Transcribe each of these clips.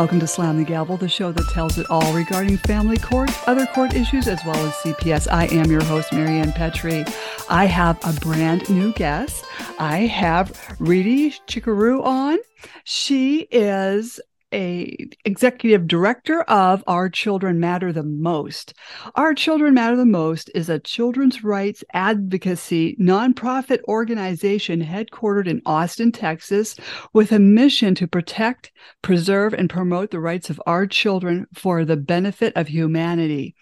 Welcome to Slam the Gavel, the show that tells it all regarding family court, other court issues, as well as CPS. I am your host, Marianne Petrie. I have a brand new guest. I have Riti Chikkerur on. She is a executive director of Our Children Matter the Most. Our Children Matter the Most is a children's rights advocacy nonprofit organization headquartered in Austin, Texas, with a mission to protect, preserve, and promote the rights of our children for the benefit of humanity.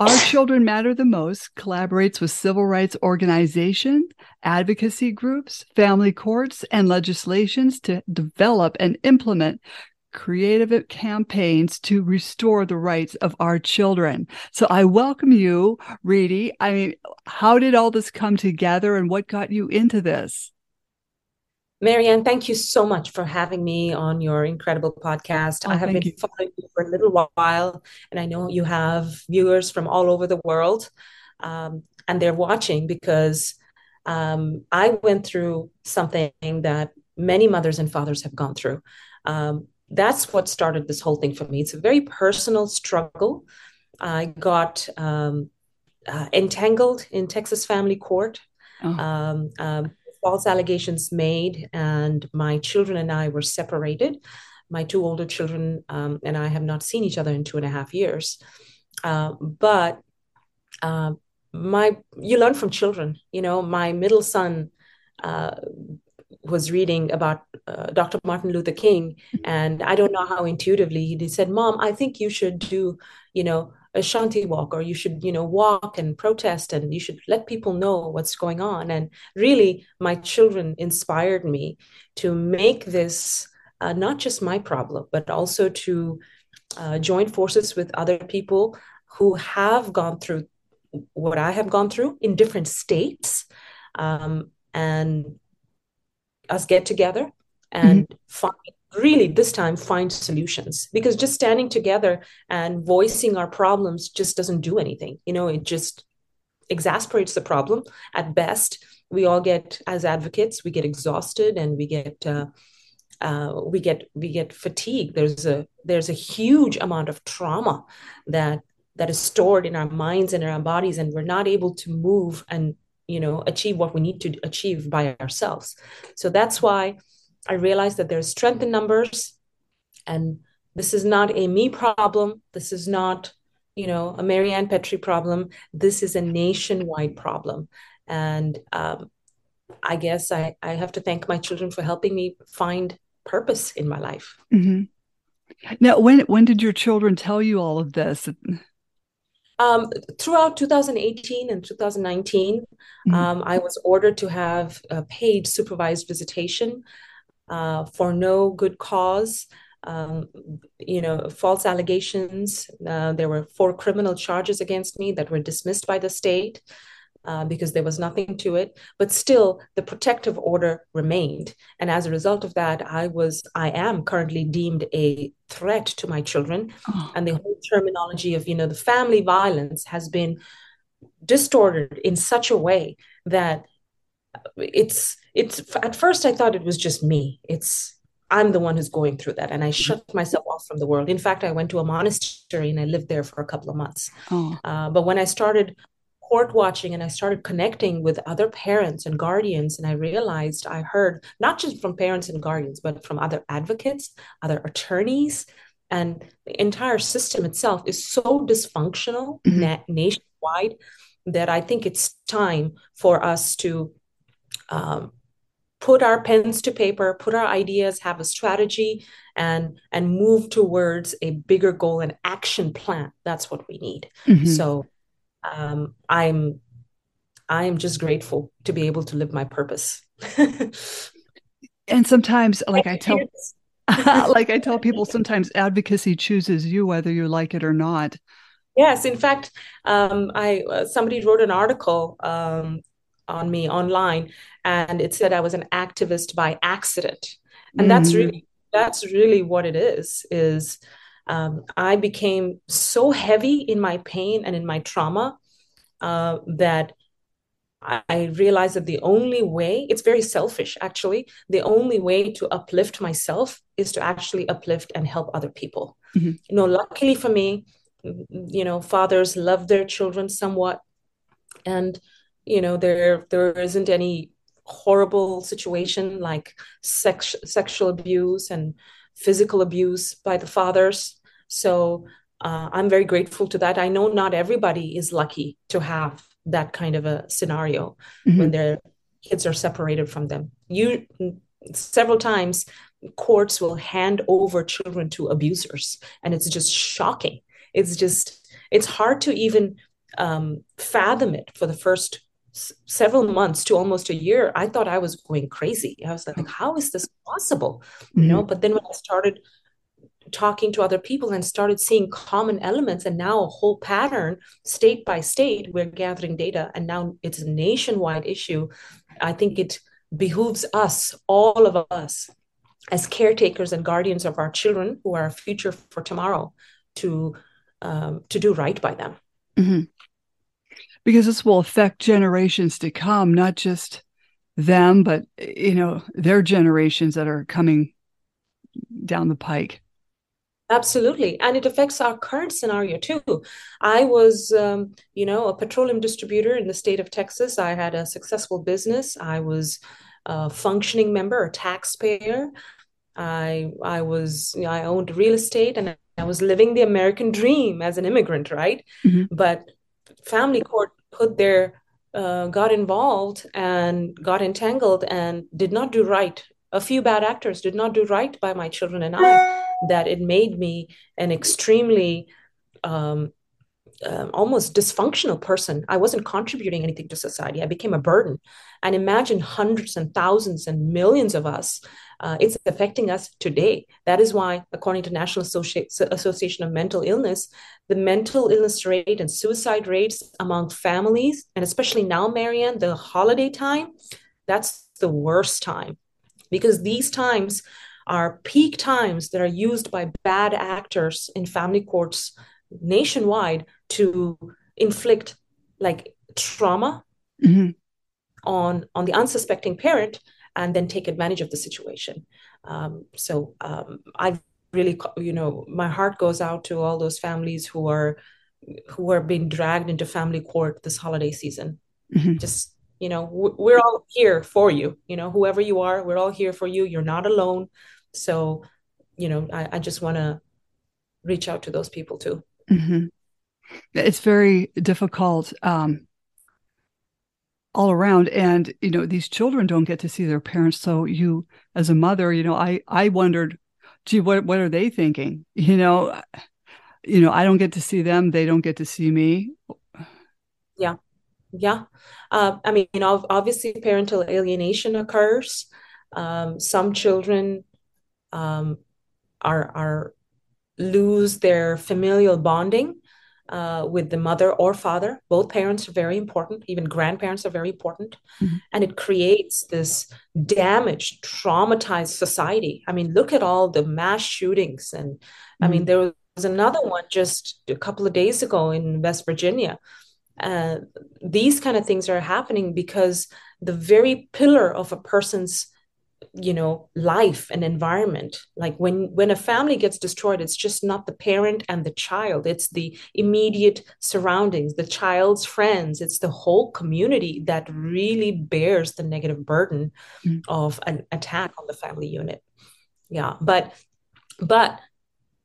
Our Children Matter the Most collaborates with civil rights organizations, advocacy groups, family courts, and legislations to develop and implement creative campaigns to restore the rights of our children. So I welcome you, Riti. I mean, how did all this come together and what got you into this? Marianne, thank you so much for having me on your incredible podcast. Oh, I have been you. following you for a little while, and I know you have viewers from all over the world, um, and they're watching because um, I went through something that many mothers and fathers have gone through. Um, that's what started this whole thing for me. It's a very personal struggle. I got um, uh, entangled in Texas family court. Oh. Um, um, false allegations made, and my children and I were separated. My two older children um, and I have not seen each other in two and a half years. Uh, but uh, my, you learn from children. You know, my middle son uh, was reading about uh, Dr. Martin Luther King, and I don't know how intuitively he said, "Mom, I think you should do, you know, a shanti walk, or you should, you know, walk and protest, and you should let people know what's going on." And really, my children inspired me to make this uh, not just my problem, but also to uh, join forces with other people who have gone through what I have gone through in different states. Um, and us get together and mm-hmm. find really this time find solutions. Because just standing together and voicing our problems just doesn't do anything. You know it just exasperates the problem. At best we all get as advocates we get exhausted and we get uh, uh, we get we get fatigued. There's a there's a huge amount of trauma that that is stored in our minds and in our bodies and we're not able to move and you know achieve what we need to achieve by ourselves. So that's why i realized that there's strength in numbers and this is not a me problem. This is not you know a marianne petrie problem. This is a nationwide problem. And um, i guess I, I have to thank my children for helping me find purpose in my life. Mm-hmm. now when when did your children tell you all of this um, throughout 2018 and 2019, mm-hmm. um, I was ordered to have a paid supervised visitation uh, for no good cause. Um, you know, false allegations. Uh, there were four criminal charges against me that were dismissed by the state uh, because there was nothing to it. But still, the protective order remained, and as a result of that, I was, I am currently deemed a threat to my children, oh. and the whole terminology of you know the family violence has been distorted in such a way that it's it's at first I thought it was just me. It's I'm the one who's going through that. And I mm-hmm. shut myself off from the world. In fact, I went to a monastery and I lived there for a couple of months. Oh. Uh, but when I started court watching and I started connecting with other parents and guardians. And I realized I heard not just from parents and guardians, but from other advocates, other attorneys, and the entire system itself is so dysfunctional mm-hmm. na- nationwide that I think it's time for us to um, put our pens to paper, put our ideas, have a strategy, and and move towards a bigger goal and action plan. That's what we need. Mm-hmm. So um, I'm I am just grateful to be able to live my purpose. and sometimes, like I tell, like I tell people, sometimes advocacy chooses you whether you like it or not. Yes, in fact, um, I uh, somebody wrote an article um, on me online, and it said I was an activist by accident, and mm. that's mm-hmm. really that's really what it is. Is um, I became so heavy in my pain and in my trauma uh, that I realized that the only way, it's very selfish actually, the only way to uplift myself is to actually uplift and help other people. Mm-hmm. You know, luckily for me, you know, fathers love their children somewhat. And, you know, there there isn't any horrible situation like sex, sexual abuse and physical abuse by the fathers. So uh, I'm very grateful to that. I know not everybody is lucky to have that kind of a scenario mm-hmm. when their kids are separated from them. You several times courts will hand over children to abusers, and it's just shocking. It's just it's hard to even um, fathom it for the first s- several months to almost a year. I thought I was going crazy. I was like, how is this possible? Mm-hmm. You know. But then when I started talking to other people and started seeing common elements and now a whole pattern state by state we're gathering data and now it's a nationwide issue i think it behooves us all of us as caretakers and guardians of our children who are our future for tomorrow to um, to do right by them mm-hmm. Because this will affect generations to come not just them but you know their generations that are coming down the pike Absolutely. And it affects our current scenario too. I was, um, you know, a petroleum distributor in the state of Texas. I had a successful business. I was a functioning member, a taxpayer. I I was, you know, I owned real estate and I was living the American dream as an immigrant, right? Mm-hmm. But family court put their uh, got involved and got entangled and did not do right. A few bad actors did not do right by my children and I that it made me an extremely um, um, almost dysfunctional person. I wasn't contributing anything to society. I became a burden. And imagine hundreds and thousands and millions of us. Uh, it's affecting us today. That is why, according to National Associ- Association of Mental Illness, the mental illness rate and suicide rates among families, and especially now, Marianne, the holiday time, that's the worst time because these times are peak times that are used by bad actors in family courts nationwide to inflict like trauma mm-hmm. on on the unsuspecting parent and then take advantage of the situation. Um, so um, i really you know my heart goes out to all those families who are who are being dragged into family court this holiday season. Mm-hmm. just you know we're all here for you. You know whoever you are we're all here for you. You're not alone. So you know i, I just want to reach out to those people too mm-hmm. it's very difficult um, all around. And you know these children don't get to see their parents. So you as a mother you know i i wondered gee what what are they thinking? You know you know i don't get to see them. They don't get to see me. Yeah. Yeah. Uh, i mean obviously parental alienation occurs. Um, some children um, are are lose their familial bonding uh, with the mother or father. Both parents are very important. Even grandparents are very important, mm-hmm. and it creates this damaged, traumatized society. I mean, look at all the mass shootings, and mm-hmm. I mean, mm-hmm. there was another one just a couple of days ago in West Virginia. Uh, these kind of things are happening because the very pillar of a person's you know life and environment. Like when when a family gets destroyed it's just not the parent and the child. It's the immediate surroundings the child's friends. It's the whole community that really bears the negative burden mm-hmm. of an attack on the family unit. Yeah but but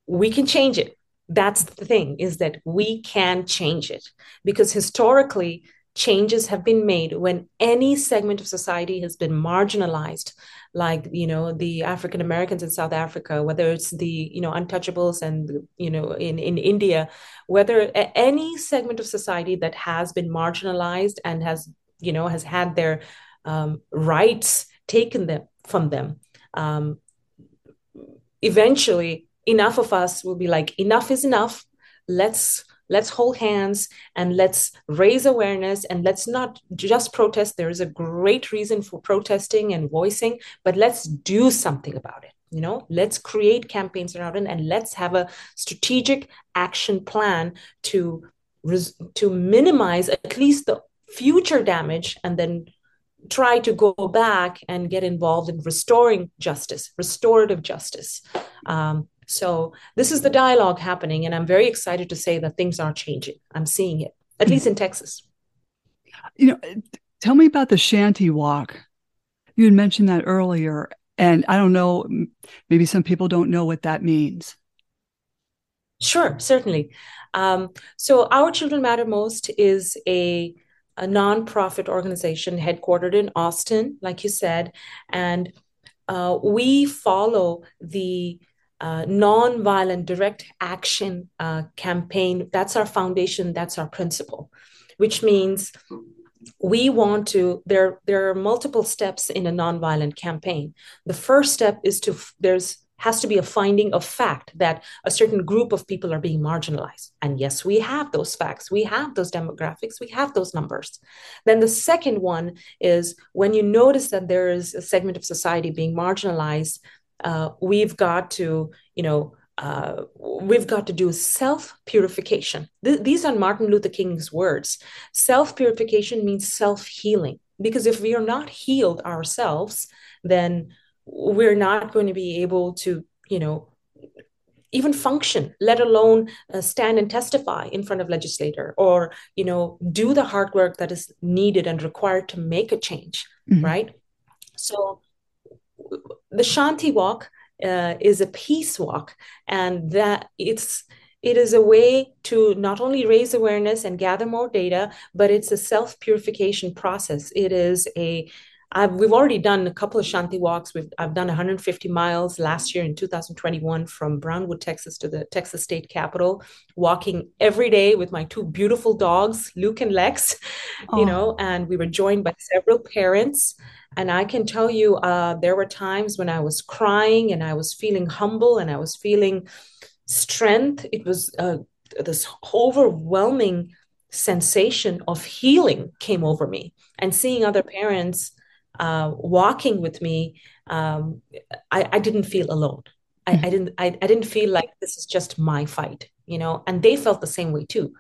we can change it. That's the thing is that we can change it. Because historically changes have been made when any segment of society has been marginalized like you know the african americans in south africa whether it's the you know untouchables and you know in in india whether any segment of society that has been marginalized and has you know has had their um, rights taken them from them um, eventually enough of us will be like enough is enough. Let's let's hold hands and let's raise awareness and let's not just protest there is a great reason for protesting and voicing but let's do something about it you know let's create campaigns around it and let's have a strategic action plan to to minimize at least the future damage and then try to go back and get involved in restoring justice, restorative justice. Um, so this is the dialogue happening, and I'm very excited to say that things are changing. I'm seeing it, at least in Texas. You know, tell me about the Shanti Walk. You had mentioned that earlier, and I don't know, maybe some people don't know what that means. Sure, certainly. Um, so, Our Children Matter Most is a a nonprofit organization headquartered in Austin, like you said, and uh, we follow the uh, nonviolent direct action uh, campaign. That's our foundation. That's our principle, which means we want to. There, there are multiple steps in a nonviolent campaign. The first step is to there's has to be a finding of fact that a certain group of people are being marginalized. And yes, we have those facts, we have those demographics, we have those numbers. Then the second one is when you notice that there is a segment of society being marginalized, uh, we've got to, you know, uh, we've got to do self purification. Th- these are Martin Luther King's words. Self purification means self healing, because if we are not healed ourselves, then we're not going to be able to, you know, even function, let alone uh, stand and testify in front of legislator or, you know, do the hard work that is needed and required to make a change, mm-hmm. right? So the Shanti Walk uh, is a peace walk, and that it's it is a way to not only raise awareness and gather more data, but it's a self purification process. It is a I've, we've already done a couple of Shanti walks. We've, I've done 150 miles last year in 2021 from Brownwood, Texas to the Texas State Capitol, walking every day with my two beautiful dogs, Luke and Lex, oh. you know, and we were joined by several parents. And I can tell you, uh, there were times when I was crying and I was feeling humble and I was feeling strength. It was uh, this overwhelming sensation of healing came over me and seeing other parents uh, walking with me, um, I, I, didn't feel alone. I, mm-hmm. I didn't. I, I didn't feel like this is just my fight, you know. And they felt the same way too.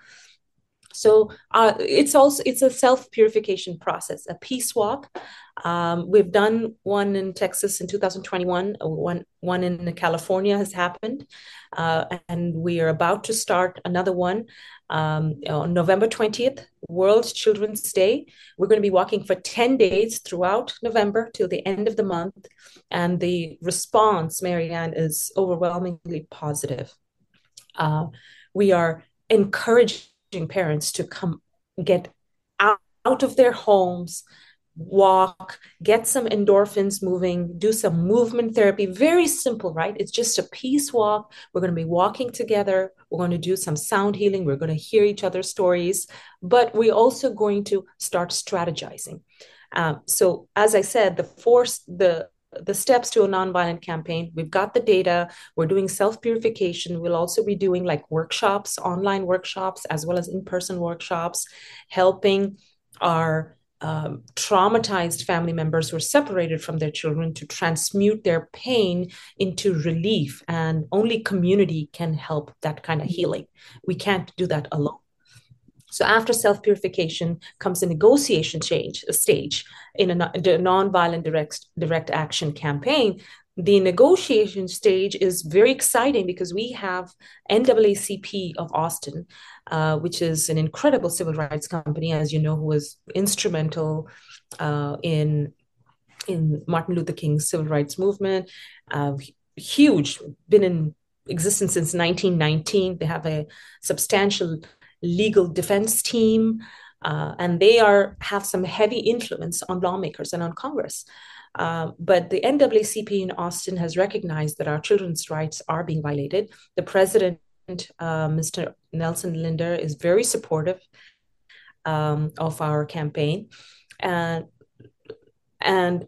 So uh, it's also it's a self purification process, a peace walk. Um, we've done one in Texas in 2021. Uh, one one in California has happened, uh, and we are about to start another one um, on November 20th, World Children's Day. We're going to be walking for 10 days throughout November till the end of the month. And the response, Marianne, is overwhelmingly positive. Uh, we are encouraging parents to come get out, out of their homes, walk, get some endorphins moving, do some movement therapy. Very simple, right? It's just a peace walk. We're going to be walking together. We're going to do some sound healing. We're going to hear each other's stories, but we're also going to start strategizing. Um, so, as I said, the force, the the steps to a nonviolent campaign. We've got the data. We're doing self purification. We'll also be doing like workshops, online workshops, as well as in person workshops, helping our um, traumatized family members who are separated from their children to transmute their pain into relief. And only community can help that kind of healing. We can't do that alone. So after self-purification comes a negotiation a stage in a, a non-violent direct, direct action campaign the negotiation stage is very exciting because we have NAACP of Austin, uh, which is an incredible civil rights company, as you know, who was instrumental uh, in in Martin Luther King's civil rights movement. Uh, huge, been in existence since 1919. They have a substantial legal defense team, uh, and they are have some heavy influence on lawmakers and on Congress. Uh, but the NAACP in Austin has recognized that our children's rights are being violated. The president, uh, Mr. Nelson Linder, is very supportive um, of our campaign. And, and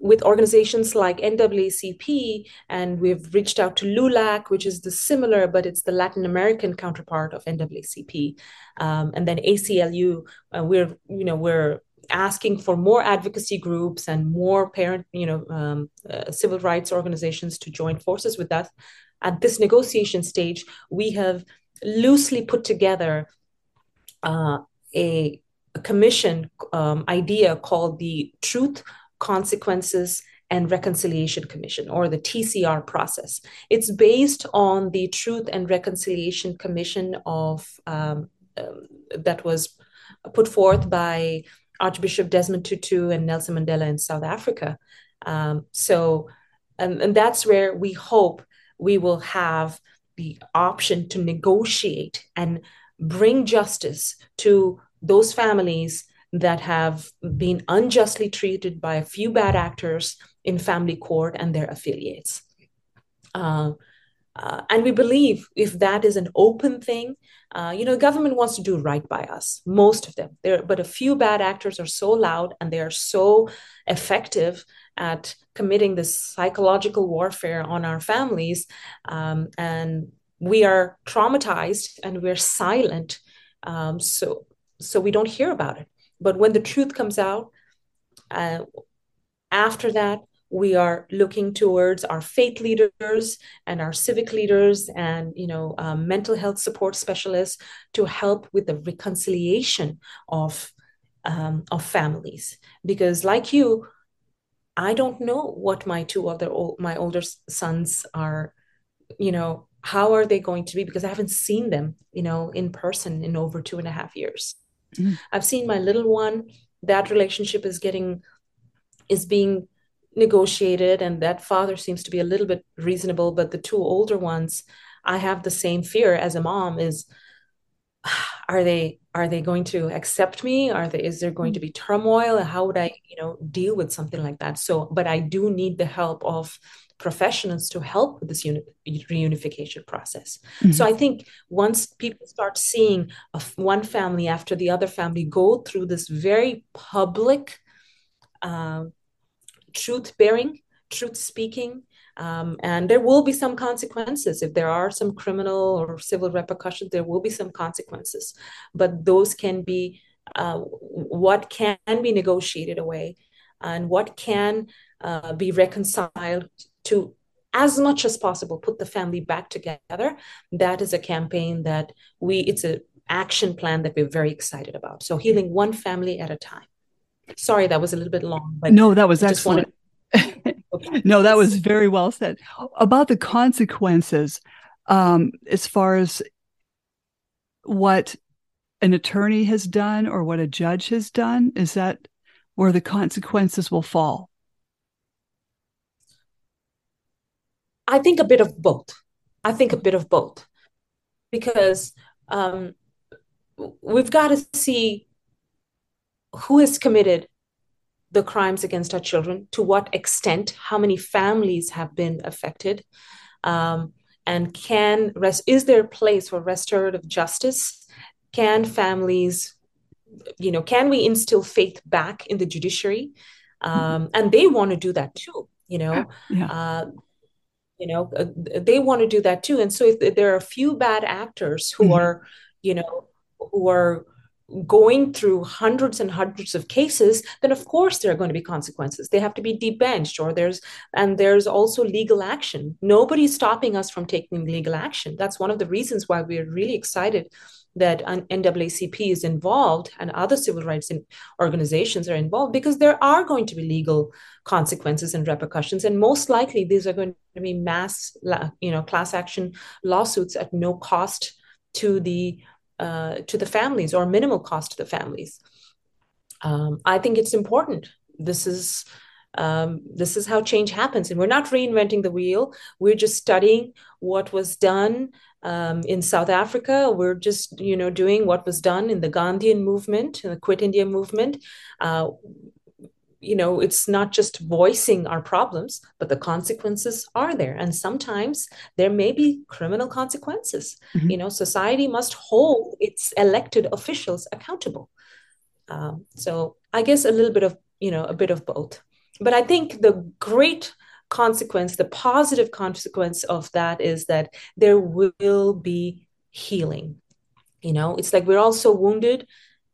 with organizations like NAACP, and we've reached out to LULAC, which is the similar, but it's the Latin American counterpart of NAACP, um, and then ACLU. Uh, we're, you know, we're asking for more advocacy groups and more parent, you know, um, uh, civil rights organizations to join forces with us. At this negotiation stage, we have loosely put together uh, a a commission um, idea called the Truth, Consequences, and Reconciliation Commission, or the TCR process. It's based on the Truth and Reconciliation Commission of um, um, that was put forth by Archbishop Desmond Tutu and Nelson Mandela in South Africa. Um, so, and, and that's where we hope we will have the option to negotiate and bring justice to those families that have been unjustly treated by a few bad actors in family court and their affiliates. Uh, uh, and we believe if that is an open thing, uh, you know, government wants to do right by us, most of them. There, but a few bad actors are so loud and they are so effective at committing this psychological warfare on our families. Um, and we are traumatized and we're silent. Um, so, so we don't hear about it. But when the truth comes out, uh, after that, we are looking towards our faith leaders and our civic leaders and you know um, mental health support specialists to help with the reconciliation of um, of families. Because like you i don't know what my two other my older sons are you know how are they going to be? Because i haven't seen them you know in person in over two and a half years mm. i've seen my little one that relationship is getting is being negotiated and that father seems to be a little bit reasonable but the two older ones i have the same fear as a mom is are they are they going to accept me are they is there going to be turmoil how would i you know deal with something like that so but i do need the help of professionals to help with this uni- reunification process mm-hmm. so i think once people start seeing one family after the other family go through this very public uh, truth bearing, truth speaking. Um, and there will be some consequences. If there are some criminal or civil repercussions, there will be some consequences. But those can be uh, what can be negotiated away and what can uh, be reconciled to as much as possible put the family back together that is a campaign that we it's an action plan that we're very excited about so healing one family at a time Sorry, that was a little bit long, but no, that was excellent. no, that was very well said. About the consequences, um, as far as what an attorney has done or what a judge has done, is that where the consequences will fall? I think a bit of both. I think a bit of both because um, we've got to see who has committed the crimes against our children, to what extent, how many families have been affected, um, and can rest, is there a place for restorative justice? Can families, you know, can we instill faith back in the judiciary? Um, and they want to do that too, you know. Yeah. Uh, you know, uh, they want to do that too. And so if there are a few bad actors who mm-hmm. are, you know, who are going through hundreds and hundreds of cases then of course there are going to be consequences they have to be debenched or there's and there's also legal action nobody's stopping us from taking legal action that's one of the reasons why we're really excited that NAACP is involved and other civil rights organizations are involved because there are going to be legal consequences and repercussions and most likely these are going to be mass you know class action lawsuits at no cost to the uh, to the families or minimal cost to the families. Um, I think it's important. This is um, this is how change happens, and we're not reinventing the wheel. We're just studying what was done um, in South Africa. We're just you know doing what was done in the Gandhian movement, the Quit India movement. Uh, you know it's not just voicing our problems but the consequences are there and sometimes there may be criminal consequences mm-hmm. you know society must hold its elected officials accountable um, so i guess a little bit of you know a bit of both but i think the great consequence the positive consequence of that is that there will be healing. You know it's like we're all so wounded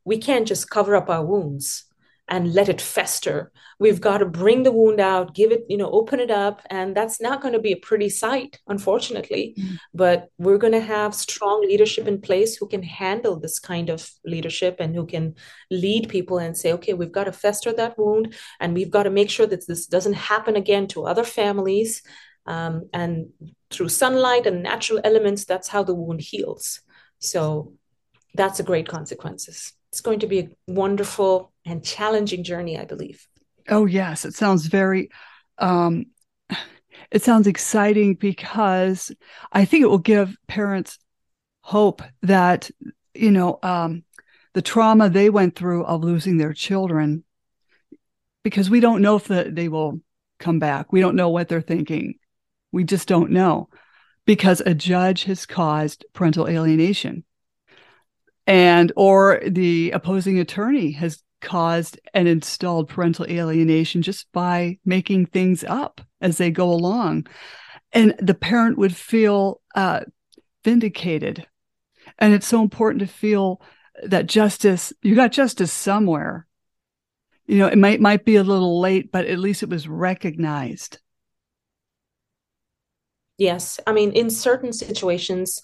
we can't just cover up our wounds and let it fester. We've got to bring the wound out, give it, you know, open it up. And that's not going to be a pretty sight, unfortunately. Mm-hmm. But we're going to have strong leadership in place who can handle this kind of leadership and who can lead people and say, okay, we've got to fester that wound and we've got to make sure that this doesn't happen again to other families. Um, and through sunlight and natural elements, that's how the wound heals. So that's a great consequences. It's going to be a wonderful and challenging journey, I believe. Oh yes, it sounds very um it sounds exciting because I think it will give parents hope that you know um the trauma they went through of losing their children because we don't know if the, they will come back. We don't know what they're thinking. We just don't know because a judge has caused parental alienation and or the opposing attorney has caused and installed parental alienation just by making things up as they go along. And the parent would feel uh, vindicated. And it's so important to feel that justice you got justice somewhere. You know it might might be a little late but at least it was recognized. Yes. I mean in certain situations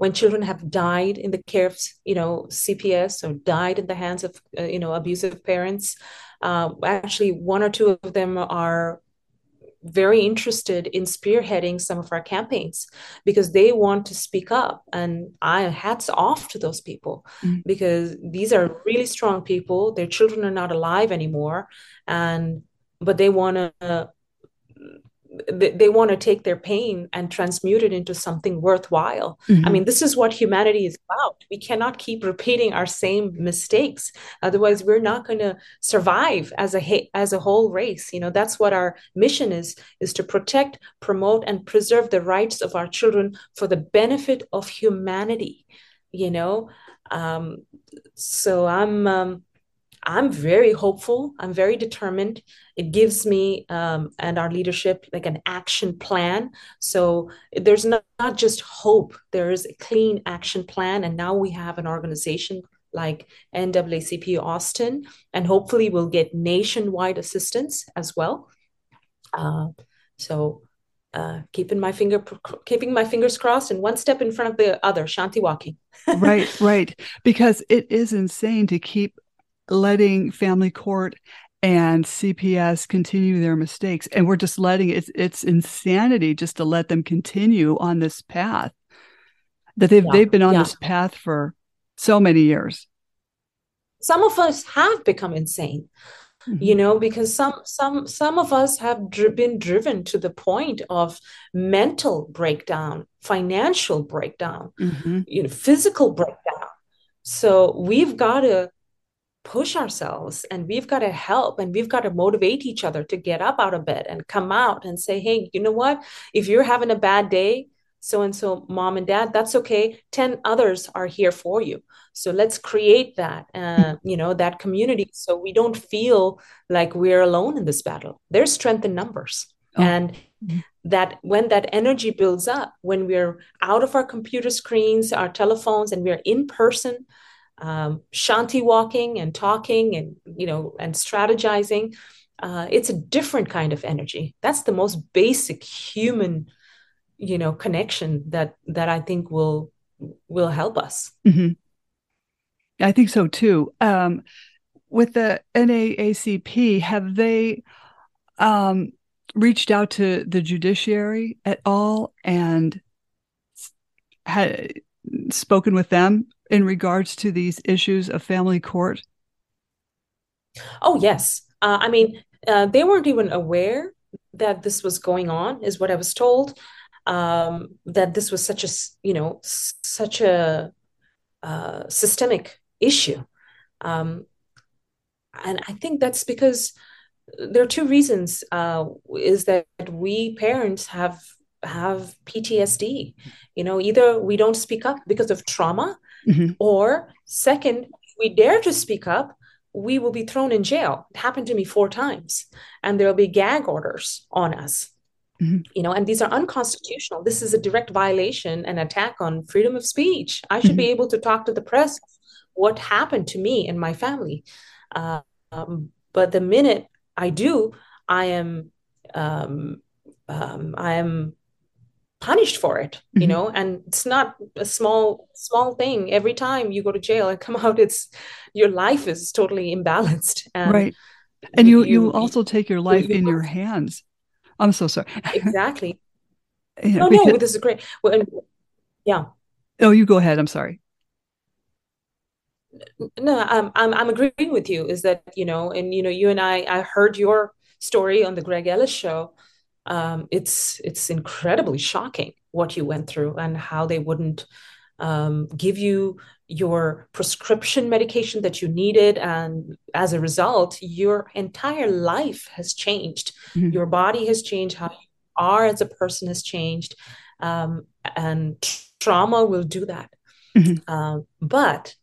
when children have died in the care of you know CPS or died in the hands of uh, you know abusive parents. Uh, actually, one or two of them are very interested in spearheading some of our campaigns because they want to speak up and i hats off to those people mm-hmm. because these are really strong people their children are not alive anymore and but they want to they, they want to take their pain and transmute it into something worthwhile. Mm-hmm. I mean, this is what humanity is about. We cannot keep repeating our same mistakes. Otherwise, we're not going to survive as a as a whole race. You know, that's what our mission is is to protect, promote and preserve the rights of our children for the benefit of humanity, you know. Um, so I'm um, I'm very hopeful. I'm very determined. It gives me um, and our leadership like an action plan. So there's not, not just hope, there is a clean action plan. And now we have an organization like NAACP Austin, and hopefully we'll get nationwide assistance as well. Uh, so uh, keeping my finger keeping my fingers crossed and one step in front of the other shanti walking right right because it is insane to keep letting family court and CPS continue their mistakes. And we're just letting it, it's insanity just to let them continue on this path that they've, yeah. they've been on yeah. this path for so many years. Some of us have become insane. Mm-hmm. you know because some some some of us have dri- been driven to the point of mental breakdown financial breakdown mm-hmm. you know physical breakdown so we've got to push ourselves and we've got to help and we've got to motivate each other to get up out of bed and come out and say hey you know what? If you're having a bad day so and so mom and dad that's okay. 10 others are here for you. So let's create that uh, you know that community so we don't feel like we're alone in this battle. There's strength in numbers. Oh. and mm-hmm. that when that energy builds up when we're out of our computer screens our telephones and we're in person um, shanti walking and talking and you know and strategizing uh, it's a different kind of energy. That's the most basic human you know connection that that i think will will help us. Mm-hmm. i think so too. Um, with the naacp have they um, reached out to the judiciary at all and had spoken with them in regards to these issues of family court? Oh, yes. Uh, I mean, uh, they weren't even aware that this was going on, is what I was told. Um, that this was such a, you know, such a uh, systemic issue. Um, and I think that's because there are two reasons. Uh, is that we parents have have PTSD. You know, either we don't speak up because of trauma, mm-hmm. or second, we dare to speak up, we will be thrown in jail. It happened to me four times, and there will be gag orders on us. Mm-hmm. You know, and these are unconstitutional. This is a direct violation and attack on freedom of speech. I should mm-hmm. be able to talk to the press what happened to me and my family. Uh, um, but the minute I do, I am um, um, I am punished for it you mm-hmm. know? And it's not a small small thing. Every time you go to jail and come out it's your life is totally imbalanced. And right. And you you, you also take your life you, in your hands. I'm so sorry. Exactly. Yeah, no because, no this is great. Well, yeah. Oh you go ahead. I'm sorry. No I'm, I'm i'm agreeing with you is that you know and you know you and i i heard your story on the greg ellis show um, it's it's incredibly shocking what you went through and how they wouldn't um, give you your prescription medication that you needed. And as a result your entire life has changed. Mm-hmm. your body has changed. How you are as a person has changed. Um, and trauma will do that. Mm-hmm. um, but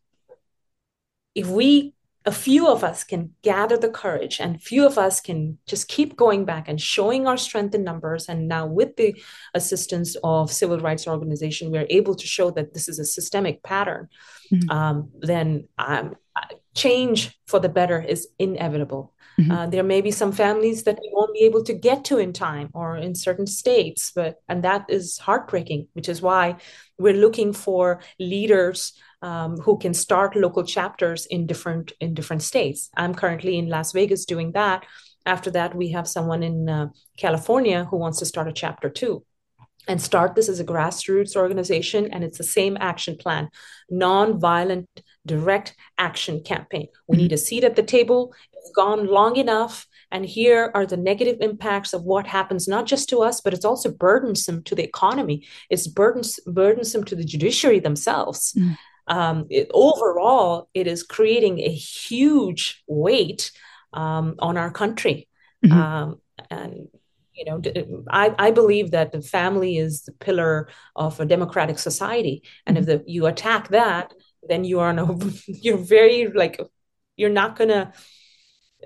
if we a few of us can gather the courage and few of us can just keep going back and showing our strength in numbers and now with the assistance of civil rights organization we're able to show that this is a systemic pattern mm-hmm. um, then um, change for the better is inevitable mm-hmm. uh, there may be some families that we won't be able to get to in time or in certain states but and that is heartbreaking which is why we're looking for leaders um, who can start local chapters in different in different states. I'm currently in Las Vegas doing that. After that, we have someone in uh, California who wants to start a chapter too and start this as a grassroots organization and it's the same action plan non-violent direct action campaign. We need a seat at the table. It's gone long enough and here are the negative impacts of what happens not just to us but it's also burdensome to the economy. It's burdens- burdensome to the judiciary themselves. Mm um, it, overall, it is creating a huge weight um, on our country. Mm-hmm. Um, and you know, I, I believe that the family is the pillar of a democratic society, and mm-hmm. if the, you attack that, then you are no, you're very like, you're not gonna.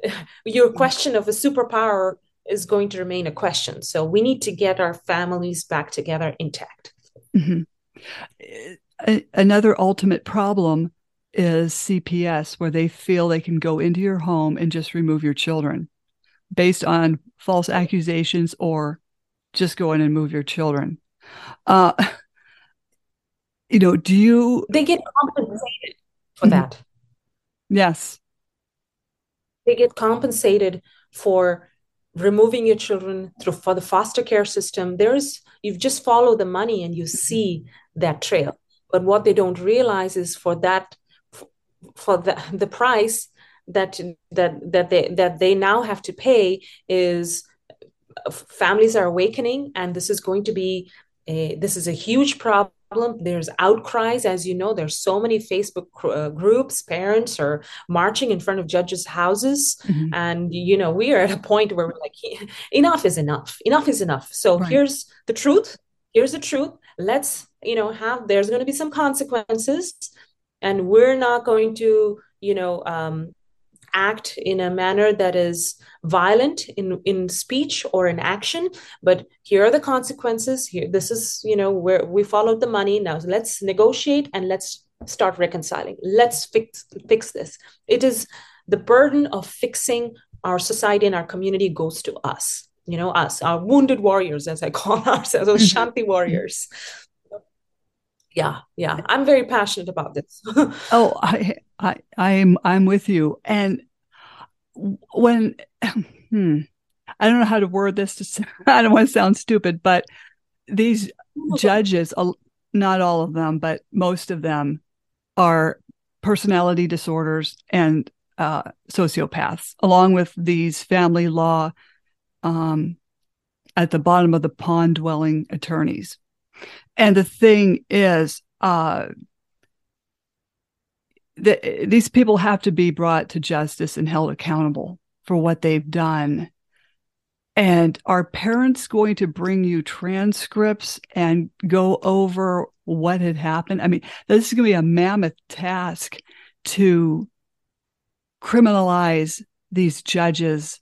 Your question of a superpower is going to remain a question. So we need to get our families back together intact. Mm-hmm a- another ultimate problem is CPS, where they feel they can go into your home and just remove your children based on false accusations or just go in and move your children. Uh, you know, do you? They get compensated for mm-hmm. that. Yes. They get compensated for removing your children through for the foster care system. There's you've just follow the money and you mm-hmm. see that trail. But what they don't realize is for that, for the, the price that that that they that they now have to pay is families are awakening, and this is going to be a this is a huge problem. There's outcries as you know there's so many facebook uh, groups parents are marching in front of judges houses. Mm-hmm. and you know we are at a point where we're like enough is enough. Enough is enough. So right. here's the truth. Here's the truth let's you know have there's going to be some consequences and we're not going to you know um, act in a manner that is violent in in speech or in action but here are the consequences. Here this is you know where we followed the money. Now let's negotiate and let's start reconciling. Let's fix fix this. It is the burden of fixing our society and our community goes to us you know us our wounded warriors as i call ourselves those shanti warriors. Yeah yeah. I'm very passionate about this. Oh i i i'm i'm with you. And when hmm, i don't know how to word this to, i don't want to sound stupid but these judges not all of them but most of them are personality disorders and uh, sociopaths along with these family law um, at the bottom of the pond dwelling attorneys and the thing is, uh, the, these people have to be brought to justice and held accountable for what they've done. And are parents going to bring you transcripts and go over what had happened? I mean, this is going to be a mammoth task to criminalize these judges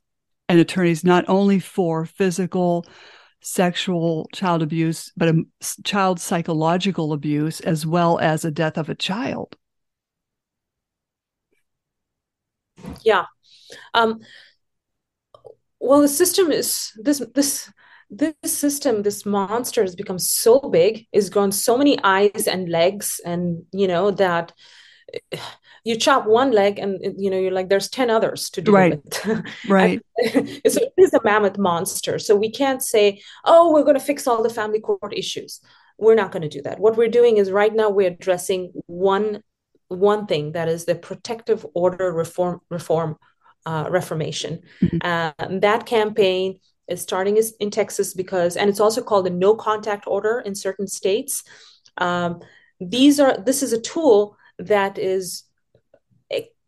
and attorneys, not only for physical sexual child abuse, but a child psychological abuse, as well as a death of a child. Yeah. Um, well, the system is this this this system, this monster has become so big, is grown so many eyes and legs, and you know that you chop one leg and you know you're like there's 10 others to do right. it. Right. So it is a mammoth monster. So we can't say oh we're going to fix all the family court issues. We're not going to do that. What we're doing is right now we're addressing one one thing that is the protective order reform reform uh, reformation. Mm-hmm. uh, that campaign is starting in texas because and it's also called a no contact order in certain states. Um, these are this is a tool that is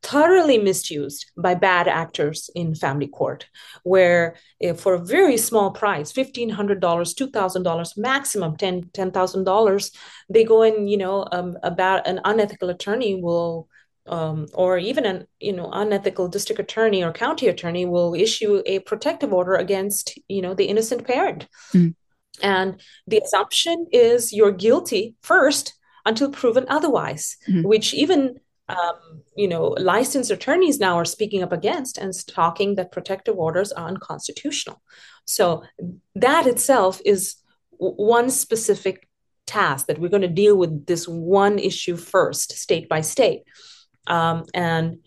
thoroughly misused by bad actors in family court, where for a very small price, $1,500, $2,000, maximum $10,000, $10, they go and, you know, um, about an unethical attorney will um, or even an you know unethical district attorney or county attorney will issue a protective order against you know the innocent parent mm. and the assumption is you're guilty first until proven otherwise mm. which even um, you know, licensed attorneys now are speaking up against and talking that protective orders are unconstitutional. So that itself is one specific task that we're going to deal with this one issue first, state by state. Um, and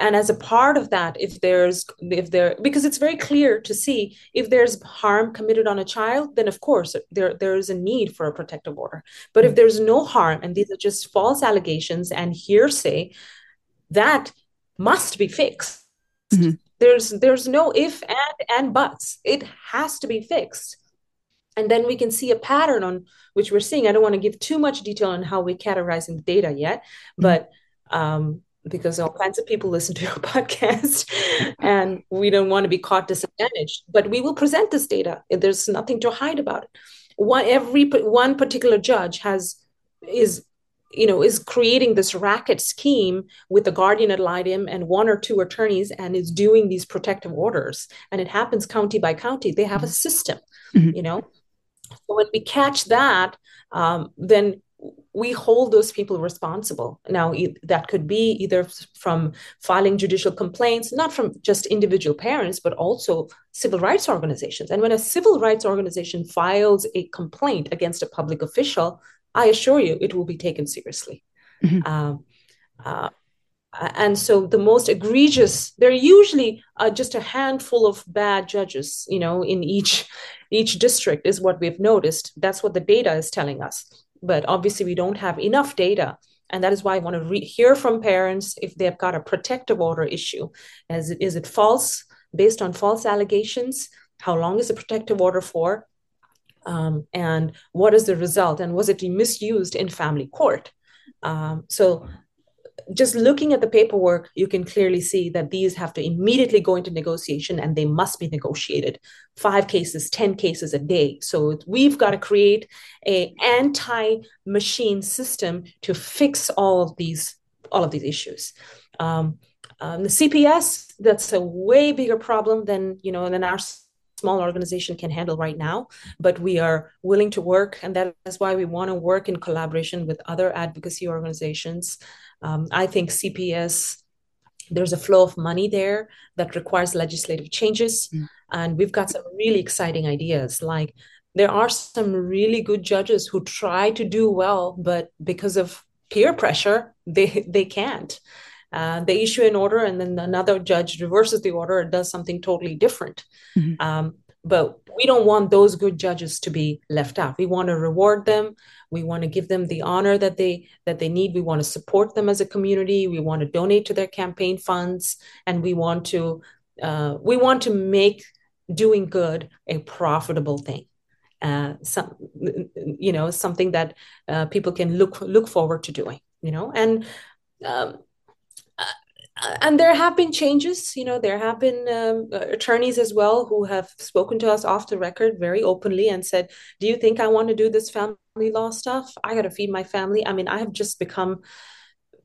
and as a part of that if there's if there because it's very clear to see if there's harm committed on a child then of course there there is a need for a protective order. But if there's no harm and these are just false allegations and hearsay that must be fixed. Mm-hmm. there's there's no if and and buts. It has to be fixed. And then we can see a pattern on which we're seeing. I don't want to give too much detail on how we're categorizing the data yet mm-hmm. but um, because all kinds of people listen to your podcast and we don't want to be caught disadvantaged but we will present this data. There's nothing to hide about it. One every one particular judge has is you know is creating this racket scheme with the guardian ad litem and one or two attorneys and is doing these protective orders. And it happens county by county. They have a system mm-hmm. you know? So when we catch that um, then we hold those people responsible. Now, that could be either from filing judicial complaints, not from just individual parents, but also civil rights organizations. And when a civil rights organization files a complaint against a public official, I assure you it will be taken seriously. Mm-hmm. Um, uh, and so the most egregious there are usually uh, just a handful of bad judges you know in each each district is what we've noticed that's what the data is telling us but obviously we don't have enough data. And that is why i want to re- hear from parents if they've got a protective order issue. Is it, is it false based on false allegations? How long is the protective order for? Um, and what is the result? And was it misused in family court? Um, so just looking at the paperwork, you can clearly see that these have to immediately go into negotiation and they must be negotiated. Five cases, 10 cases a day. So we've got to create a anti-machine system to fix all of these, all of these issues. Um, um, the CPS, that's a way bigger problem than, you know, than our small organization can handle right now but we are willing to work and that is why we want to work in collaboration with other advocacy organizations um, I think CPS, there's a flow of money there that requires legislative changes. Mm. And we've got some really exciting ideas. Like there are some really good judges who try to do well, but because of peer pressure, they, they can't. Uh, they issue an order and then another judge reverses the order and does something totally different. Mm-hmm. Um, but we don't want those good judges to be left out. We want to reward them. We want to give them the honor that they that they need. We want to support them as a community. We want to donate to their campaign funds. And we want to uh, we want to make doing good a profitable thing. Uh, some you know something that uh, people can look look forward to doing you know? And um, and there have been changes you know there have been um, attorneys as well who have spoken to us off the record very openly and said do you think i want to do this family law stuff? I got to feed my family. I mean i have just become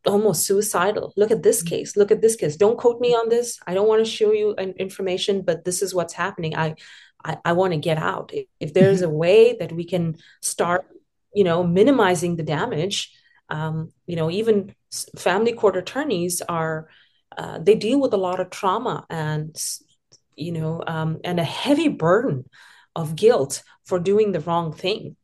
almost suicidal. Look at this mm-hmm. case. Look at this case. Don't quote me on this. I don't want to show you information but this is what's happening. I i, I want to get out. If there's mm-hmm. a way that we can start you know minimizing the damage um, you know even family court attorneys are uh, they deal with a lot of trauma and you know um, and a heavy burden of guilt for doing the wrong thing.